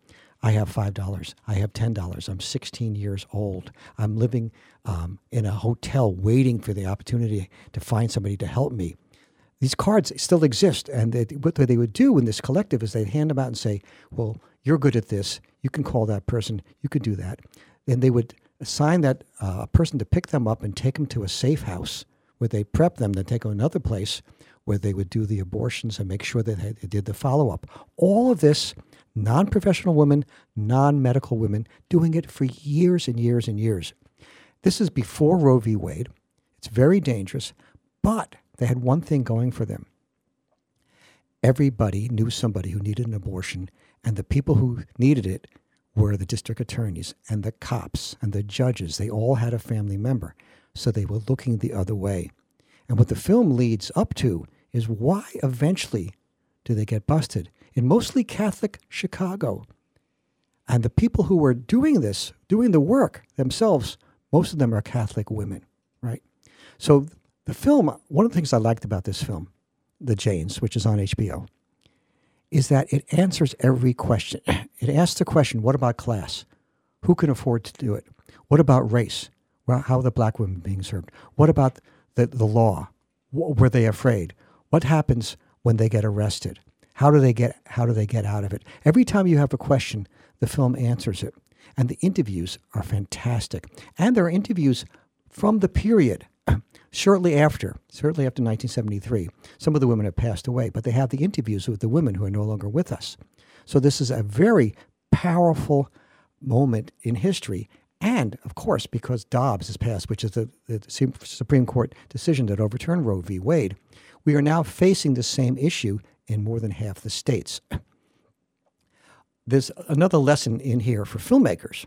S18: I have $5. I have $10. I'm 16 years old. I'm living um, in a hotel waiting for the opportunity to find somebody to help me. These cards still exist. And they, what they would do in this collective is they'd hand them out and say, Well, you're good at this. You can call that person. You can do that. And they would assign that uh, person to pick them up and take them to a safe house where they prep them, then take them another place where they would do the abortions and make sure that they did the follow up. All of this, non professional women, non medical women, doing it for years and years and years. This is before Roe v. Wade. It's very dangerous, but they had one thing going for them. Everybody knew somebody who needed an abortion, And the people who needed it were the district attorneys and the cops and the judges. They all had a family member. So they were looking the other way. And what the film leads up to is why eventually do they get busted? In mostly Catholic Chicago. And the people who were doing this, doing the work themselves, most of them are Catholic women, right? So the film, one of the things I liked about this film, The Janes, which is on HBO, is that it answers every question. It asks the question, what about class? Who can afford to do it? What about race? Well, how are the black women being served? What about the, the law? W- were they afraid? What happens when they get arrested? How do they get how do they get out of it? Every time you have a question, the film answers it. And the interviews are fantastic. And there are interviews from the period shortly after, certainly after 1973. Some of the women have passed away, but they have the interviews with the women who are no longer with us. So this is a very powerful moment in history. And of course, because Dobbs has passed, which is the, the Supreme Court decision that overturned Roe v. Wade, we are now facing the same issue in more than half the states. There's another lesson in here for filmmakers.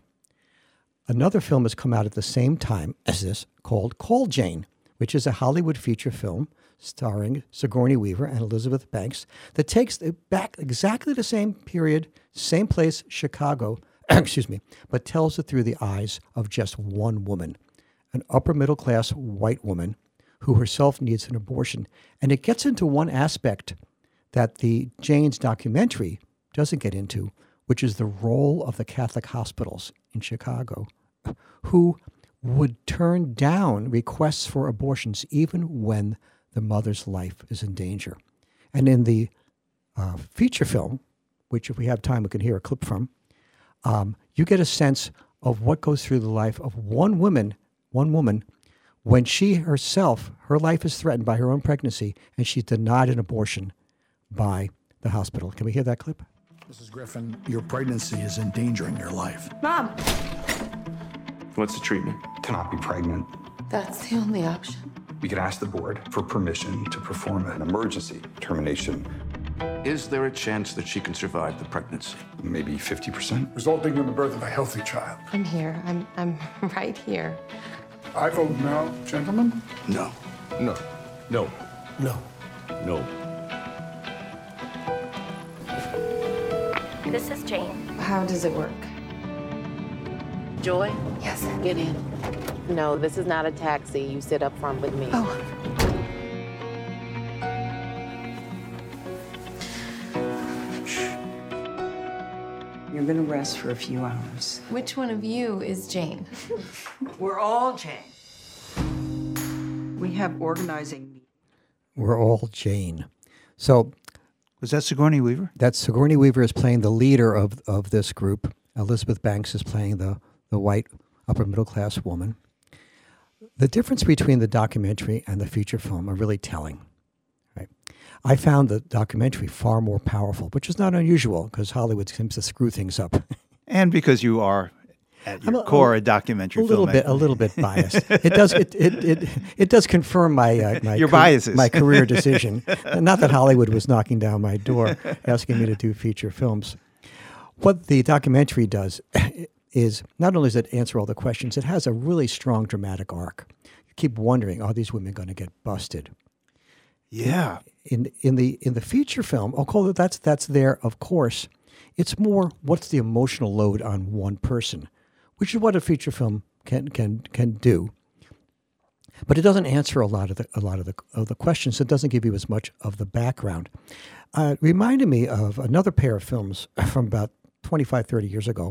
S18: Another film has come out at the same time as this called Call Jane, which is a Hollywood feature film starring Sigourney Weaver and Elizabeth Banks that takes back exactly the same period, same place, Chicago, excuse me, but tells it through the eyes of just one woman, an upper middle class white woman who herself needs an abortion. And it gets into one aspect that the Jane's documentary doesn't get into, which is the role of the Catholic hospitals in Chicago, who would turn down requests for abortions even when the mother's life is in danger. And in the uh, feature film, which if we have time we can hear a clip from, um, you get a sense of what goes through the life of one woman, one woman, when she herself, her life is threatened by her own pregnancy, and she's denied an abortion by the hospital. Can we hear that clip?
S26: Mrs. Griffin, your pregnancy is endangering your life.
S24: Mom!
S27: What's the treatment?
S28: To not be pregnant.
S24: That's the only option.
S28: We could ask the board for permission to perform an emergency termination.
S27: Is there a chance that she can survive the pregnancy?
S28: Maybe 50%.
S26: Resulting in the birth of a healthy child.
S24: I'm here. I'm, I'm right here.
S26: I vote no, gentlemen.
S27: No.
S26: No.
S27: No.
S26: No.
S27: No.
S29: This is Jane.
S24: How does it work?
S29: Joy?
S24: Yes.
S29: Get in. No, this is not a taxi. You sit up front with me.
S24: Oh.
S23: You're gonna rest for a few hours.
S24: Which one of you is Jane?
S23: We're all Jane. We have organizing.
S18: We're all Jane. So,
S1: was that Sigourney Weaver?
S18: That Sigourney Weaver is playing the leader of, of this group. Elizabeth Banks is playing the, the white upper middle class woman. The difference between the documentary and the feature film are really telling. Right? I found the documentary far more powerful, which is not unusual because Hollywood seems to screw things up.
S1: and because you are at your a, core a, documentary
S18: a little
S1: filmmaker.
S18: bit a little bit biased it does it, it, it, it does confirm my uh, my
S1: your biases
S18: my career decision not that hollywood was knocking down my door asking me to do feature films what the documentary does is not only does it answer all the questions it has a really strong dramatic arc you keep wondering are these women going to get busted
S1: yeah
S18: in in the in the feature film although that's that's there of course it's more what's the emotional load on one person which is what a feature film can can can do. But it doesn't answer a lot of the a lot of the of the questions. It doesn't give you as much of the background. Uh, it reminded me of another pair of films from about 25, 30 years ago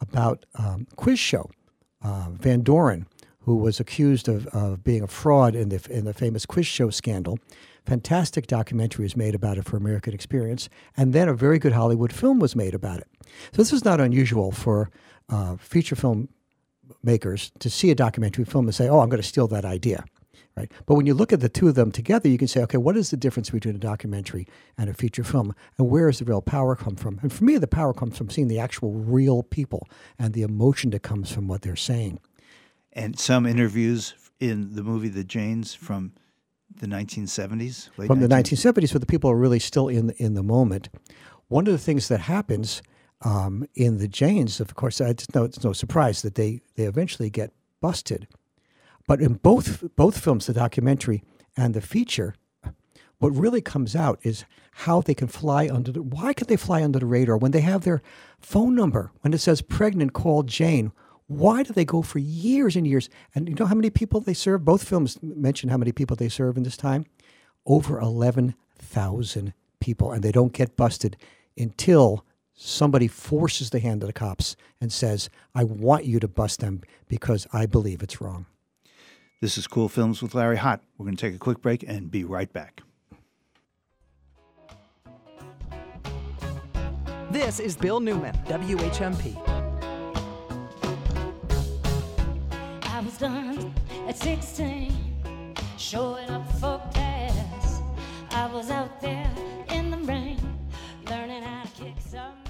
S18: about um, quiz show. Uh, Van Doren, who was accused of, of being a fraud in the in the famous quiz show scandal. Fantastic documentary was made about it for American Experience, and then a very good Hollywood film was made about it. So this is not unusual for uh, feature film makers to see a documentary film and say, "Oh, I'm going to steal that idea." Right? But when you look at the two of them together, you can say, "Okay, what is the difference between a documentary and a feature film, and where does the real power come from?" And for me, the power comes from seeing the actual real people and the emotion that comes from what they're saying.
S1: And some interviews in the movie The Janes from the 1970s,
S18: from 19- the 1970s, where the people are really still in in the moment. one of the things that happens um, in the Janes, of course, it's no, it's no surprise that they, they eventually get busted. But in both both films, the documentary and the feature, what really comes out is how they can fly under the why can they fly under the radar when they have their phone number when it says pregnant call Jane? Why do they go for years and years? And you know how many people they serve? Both films mention how many people they serve in this time? Over 11,000 people and they don't get busted until somebody forces the hand of the cops and says I want you to bust them because I believe it's wrong
S1: this is Cool Films with Larry Hott. We're going to take a quick break and be right back.
S4: This is Bill Newman, WHMP.
S30: I was done at 16, showing up for class. I was out there in the rain, learning how to kick some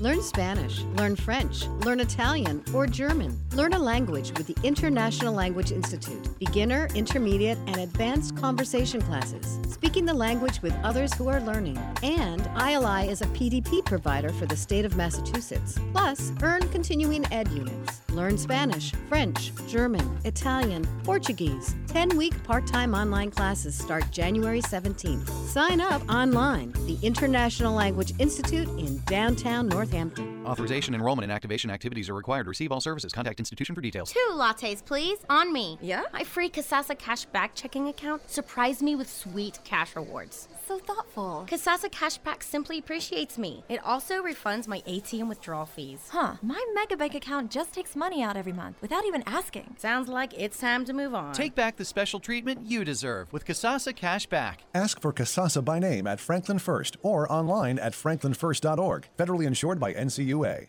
S31: Learn Spanish, learn French, learn Italian or German. Learn a language with the International Language Institute. Beginner, intermediate, and advanced conversation classes. Speaking the language with others who are learning. And ILI is a PDP provider for the state of Massachusetts. Plus, earn continuing ed units. Learn Spanish, French, German, Italian, Portuguese. 10 week part time online classes start January 17th. Sign up online. The International Language Institute in downtown Northampton.
S32: Authorization, enrollment, and activation activities are required. Receive all services. Contact institution for details.
S33: Two lattes, please, on me. Yeah? My free Kasasa Cashback checking account surprised me with sweet cash rewards. So thoughtful. Kasasa Cashback simply appreciates me. It also refunds my ATM withdrawal fees.
S34: Huh. My Megabank account just takes money out every month without even asking.
S33: Sounds like it's time to move on.
S35: Take back the special treatment you deserve with Kasasa Cashback.
S36: Ask for Kasasa by name at Franklin First or online at franklinfirst.org. Federally insured by NCUA.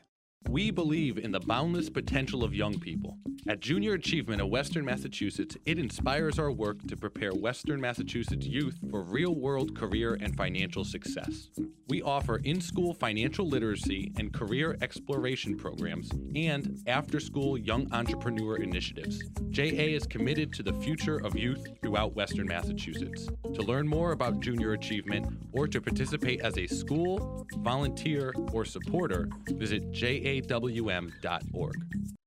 S37: We believe in the boundless potential of young people. At Junior Achievement of Western Massachusetts, it inspires our work to prepare Western Massachusetts youth for real world career and financial success. We offer in school financial literacy and career exploration programs and after school young entrepreneur initiatives. JA is committed to the future of youth throughout Western Massachusetts. To learn more about Junior Achievement or to participate as a school, volunteer, or supporter, visit JA awm.org.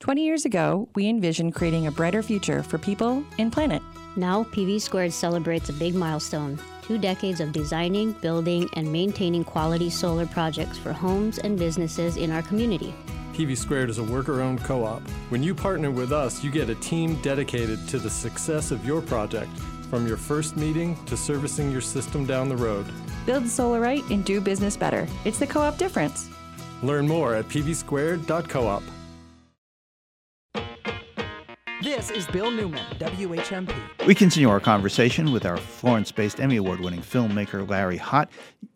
S38: 20 years ago, we envisioned creating a brighter future for people and planet.
S39: Now, PV Squared celebrates a big milestone two decades of designing, building, and maintaining quality solar projects for homes and businesses in our community.
S40: PV Squared is a worker owned co op. When you partner with us, you get a team dedicated to the success of your project, from your first meeting to servicing your system down the road.
S38: Build solar right and do business better. It's the co op difference.
S40: Learn more at pvsquared.coop.
S4: This is Bill Newman, WHMP.
S1: We continue our conversation with our Florence based Emmy Award winning filmmaker Larry Hott,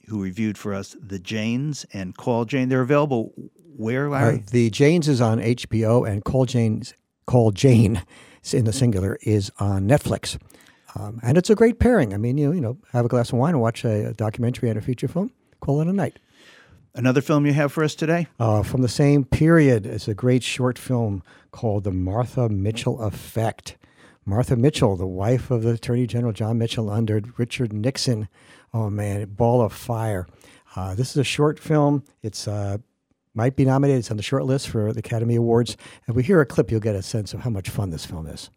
S1: who reviewed for us The Janes and Call Jane. They're available where, Larry?
S18: Uh, the Janes is on HBO, and Call Jane's Call Jane in the singular is on Netflix. Um, and it's a great pairing. I mean, you know, you know, have a glass of wine and watch a, a documentary and a feature film. Call it a night.
S1: Another film you have for us today?
S18: Uh, from the same period. It's a great short film called The Martha Mitchell Effect. Martha Mitchell, the wife of the Attorney General John Mitchell under Richard Nixon. Oh man, ball of fire. Uh, this is a short film. It's uh, might be nominated. It's on the short list for the Academy Awards. If we hear a clip, you'll get a sense of how much fun this film is.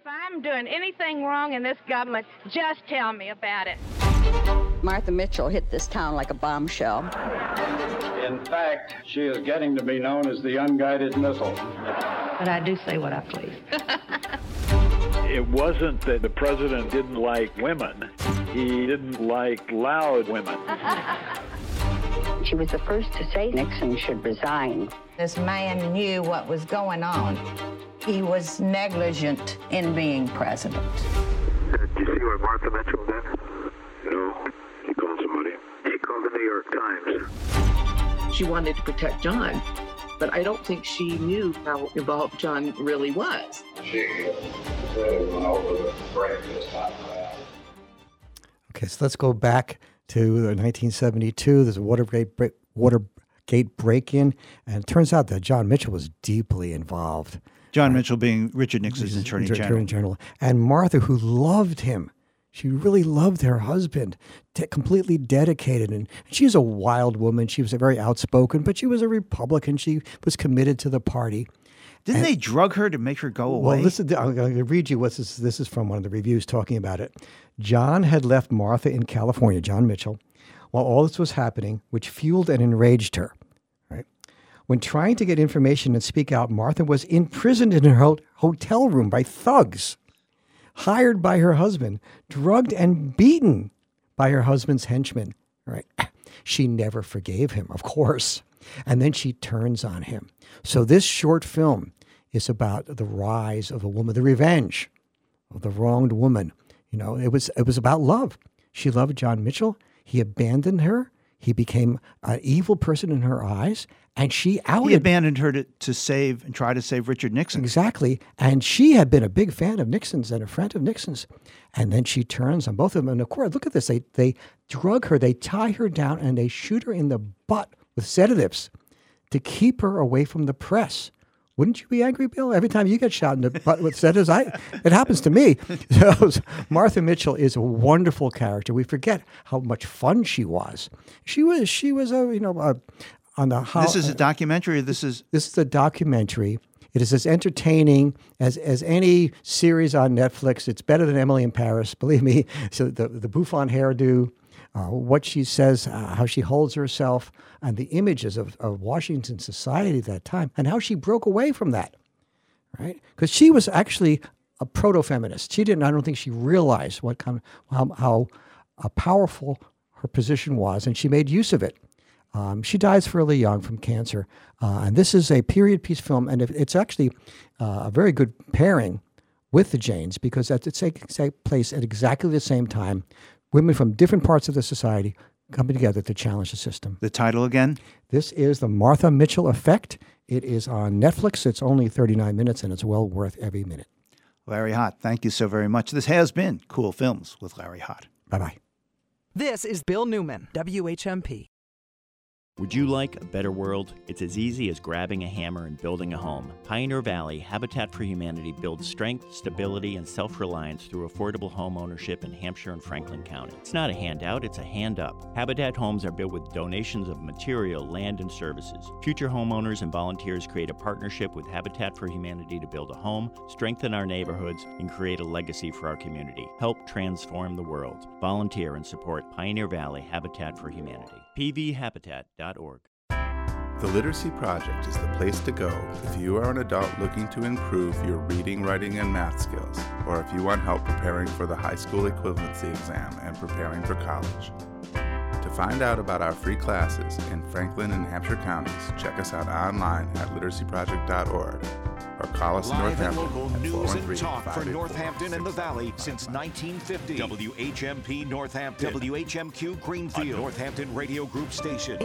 S41: If I'm doing anything wrong in this government, just tell me about it.
S42: Martha Mitchell hit this town like a bombshell.
S43: In fact, she is getting to be known as the unguided missile.
S42: But I do say what I please.
S44: it wasn't that the president didn't like women, he didn't like loud women.
S42: She was the first to say Nixon should resign.
S45: This man knew what was going on. He was negligent in being president.
S46: Uh, did you see what Martha Mitchell did? No. She called somebody. She called the New York Times.
S47: She wanted to protect John, but I don't think she knew how involved John really was.
S46: She really went uh, over the break this time around.
S18: Okay, so let's go back to 1972. There's a Watergate break, Watergate break-in, and it turns out that John Mitchell was deeply involved.
S1: John Mitchell being Richard Nixon's attorney general.
S18: Attorney General, and Martha, who loved him. She really loved her husband, t- completely dedicated. And she was a wild woman. She was a very outspoken, but she was a Republican. She was committed to the party.
S1: Didn't they drug her to make her go away?
S18: Well, listen, I'm going to read you what this, this is from one of the reviews talking about it. John had left Martha in California, John Mitchell, while all this was happening, which fueled and enraged her. Right? When trying to get information and speak out, Martha was imprisoned in her ho- hotel room by thugs, hired by her husband, drugged and beaten by her husband's henchmen. Right? She never forgave him, of course. And then she turns on him. So this short film is about the rise of a woman, the revenge of the wronged woman. You know, it was it was about love. She loved John Mitchell. He abandoned her. He became an evil person in her eyes, and she outed.
S1: He abandoned her to, to save and try to save Richard Nixon.
S18: Exactly, and she had been a big fan of Nixon's and a friend of Nixon's, and then she turns on both of them. And of course, look at this: they they drug her, they tie her down, and they shoot her in the butt with sedatives to keep her away from the press. Wouldn't you be angry, Bill? Every time you get shot in the butt with sedatives, I it happens to me. So Martha Mitchell is a wonderful character. We forget how much fun she was. She was she was a you know a, on the how,
S1: This is a documentary. This is
S18: this is a documentary. It is as entertaining as, as any series on Netflix. It's better than Emily in Paris, believe me. So the the bouffant hairdo, uh, what she says, uh, how she holds herself, and the images of, of Washington society at that time, and how she broke away from that, right? Because she was actually a proto-feminist. She didn't. I don't think she realized what kind, how, how uh, powerful her position was, and she made use of it. Um, she dies fairly young from cancer, uh, and this is a period piece film, and it, it's actually uh, a very good pairing with the Janes because it takes place at exactly the same time women from different parts of the society coming together to challenge the system.
S1: The title again?
S18: This is The Martha Mitchell Effect. It is on Netflix. It's only 39 minutes and it's well worth every minute.
S1: Larry Hott, thank you so very much. This has been Cool Films with Larry Hott.
S18: Bye bye.
S4: This is Bill Newman, WHMP.
S48: Would you like a better world? It's as easy as grabbing a hammer and building a home. Pioneer Valley Habitat for Humanity builds strength, stability, and self reliance through affordable home ownership in Hampshire and Franklin County. It's not a handout, it's a hand up. Habitat homes are built with donations of material, land, and services. Future homeowners and volunteers create a partnership with Habitat for Humanity to build a home, strengthen our neighborhoods, and create a legacy for our community. Help transform the world. Volunteer and support Pioneer Valley Habitat for Humanity. pvhabitat.org.
S49: The Literacy Project is the place to go if you are an adult looking to improve your reading, writing, and math skills, or if you want help preparing for the high school equivalency exam and preparing for college. To find out about our free classes in Franklin and Hampshire counties, check us out online at literacyproject.org or call us in
S50: Live and
S49: Northampton
S50: local
S49: at
S50: news and
S49: 413
S50: talk for Northampton and the Valley since 1950. WHMP Northampton. WHMQ Greenfield. A Northampton Radio Group station.